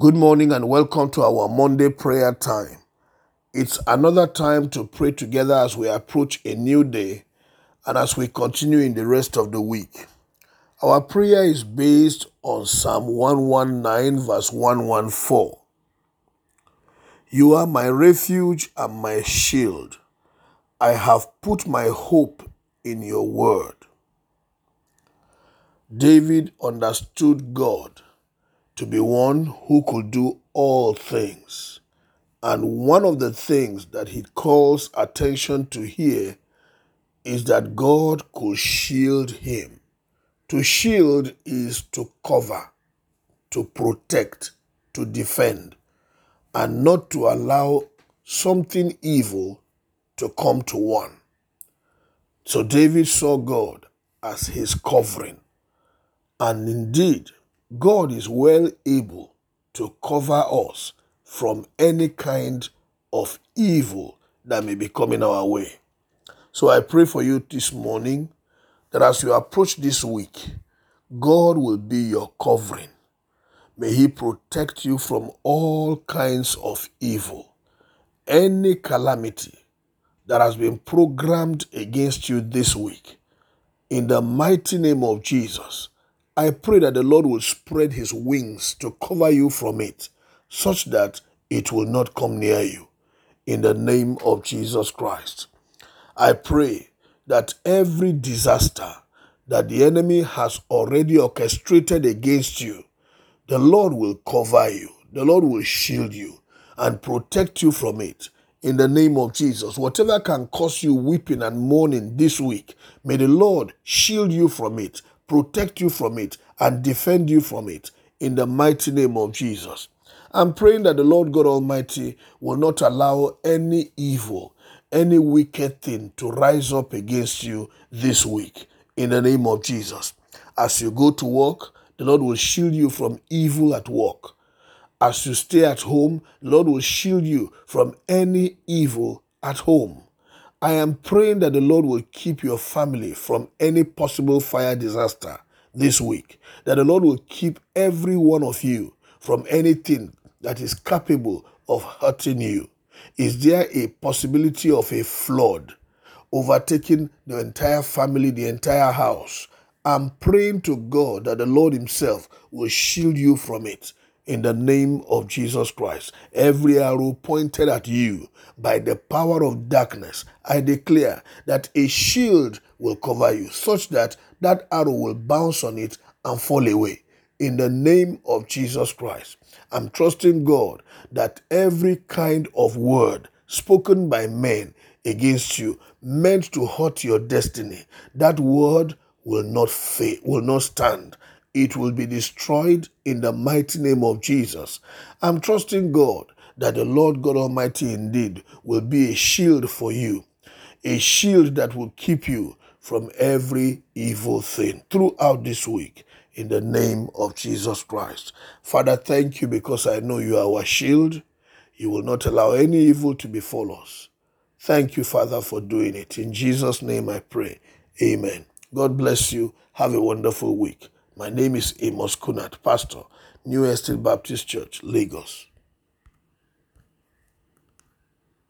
Good morning and welcome to our Monday prayer time. It's another time to pray together as we approach a new day and as we continue in the rest of the week. Our prayer is based on Psalm 119, verse 114. You are my refuge and my shield. I have put my hope in your word. David understood God to be one who could do all things. And one of the things that he calls attention to here is that God could shield him. To shield is to cover, to protect, to defend, and not to allow something evil to come to one. So David saw God as his covering. And indeed, God is well able to cover us from any kind of evil that may be coming our way. So I pray for you this morning that as you approach this week, God will be your covering. May He protect you from all kinds of evil. Any calamity that has been programmed against you this week, in the mighty name of Jesus, I pray that the Lord will spread his wings to cover you from it, such that it will not come near you. In the name of Jesus Christ. I pray that every disaster that the enemy has already orchestrated against you, the Lord will cover you, the Lord will shield you and protect you from it. In the name of Jesus, whatever can cause you weeping and mourning this week, may the Lord shield you from it protect you from it, and defend you from it in the mighty name of Jesus. I'm praying that the Lord God Almighty will not allow any evil, any wicked thing to rise up against you this week in the name of Jesus. As you go to work, the Lord will shield you from evil at work. As you stay at home, the Lord will shield you from any evil at home. I am praying that the Lord will keep your family from any possible fire disaster this week. That the Lord will keep every one of you from anything that is capable of hurting you. Is there a possibility of a flood overtaking the entire family, the entire house? I'm praying to God that the Lord Himself will shield you from it in the name of Jesus Christ. Every arrow pointed at you by the power of darkness, I declare that a shield will cover you such that that arrow will bounce on it and fall away. In the name of Jesus Christ, I'm trusting God that every kind of word spoken by men against you, meant to hurt your destiny, that word will not fail, will not stand it will be destroyed in the mighty name of Jesus. I'm trusting God that the Lord God Almighty indeed will be a shield for you, a shield that will keep you from every evil thing throughout this week in the name of Jesus Christ. Father, thank you because I know you are our shield. You will not allow any evil to befall us. Thank you, Father, for doing it. In Jesus' name I pray. Amen. God bless you. Have a wonderful week. My name is Amos Kunat, Pastor, New Estate Baptist Church, Lagos.